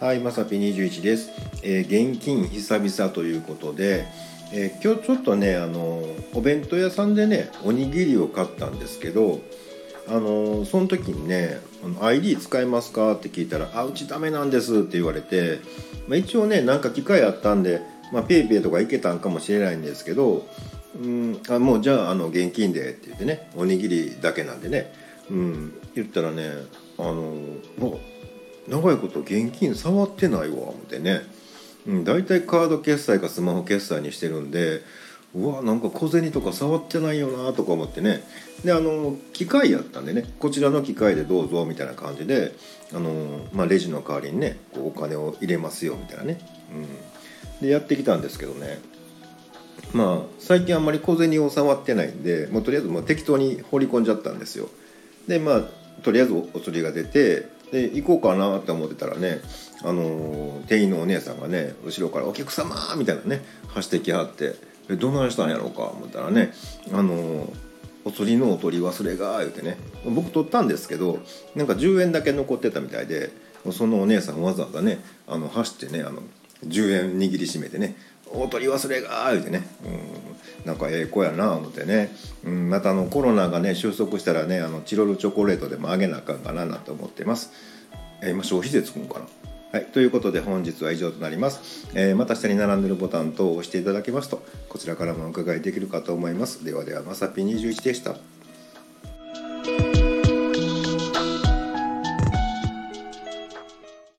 はい、まさぴ21です、えー現金久々ということで、えー今日ちょっとねあのお弁当屋さんでねおにぎりを買ったんですけどあのその時にね ID 使えますか?」って聞いたら「あうちダメなんです」って言われて、まあ、一応ねなんか機会あったんで、まあ、ペイペイとかいけたんかもしれないんですけど「うん、あもうじゃああの現金で」って言ってねおにぎりだけなんでね、うん、言ったらねあのう長いこと現金触ってないわ思ってね、うん、大体カード決済かスマホ決済にしてるんでうわなんか小銭とか触ってないよなとか思ってね。であの機械やったんでね。こちらの機械でどうぞみたいな感じであの、まあ、レジの代わりにねこうお金を入れますよみたいなね、うん、でやってきたんですけどね。まあ最近あんまり小銭を触ってないんでもうとりあえずもう適当に放り込んじゃったんですよ。でまあとりあえずお釣りが出てで行こうかなって思ってたらねあのー店員のお姉さんがね後ろから「お客様!」みたいなね走ってきはって「えどないしたんやろうか?」思ったらねあのーお釣りのお取り忘れが言うてね僕取ったんですけどなんか10円だけ残ってたみたいでそのお姉さんわざわざねあの走ってねあの10円握りしめてね「お取り忘れが!」言うてね、なんかええ子やな思ってね、うん、またあのコロナがね収束したらねあのチロルチョコレートでもあげなあかんかななんて思ってます。えー今消費税つくんかな。はい、ということで本日は以上となります、えーまた下に並んでるボタン等を押していただけますとこちらからもお伺いできるかと思います。ではではまさぴ21でした。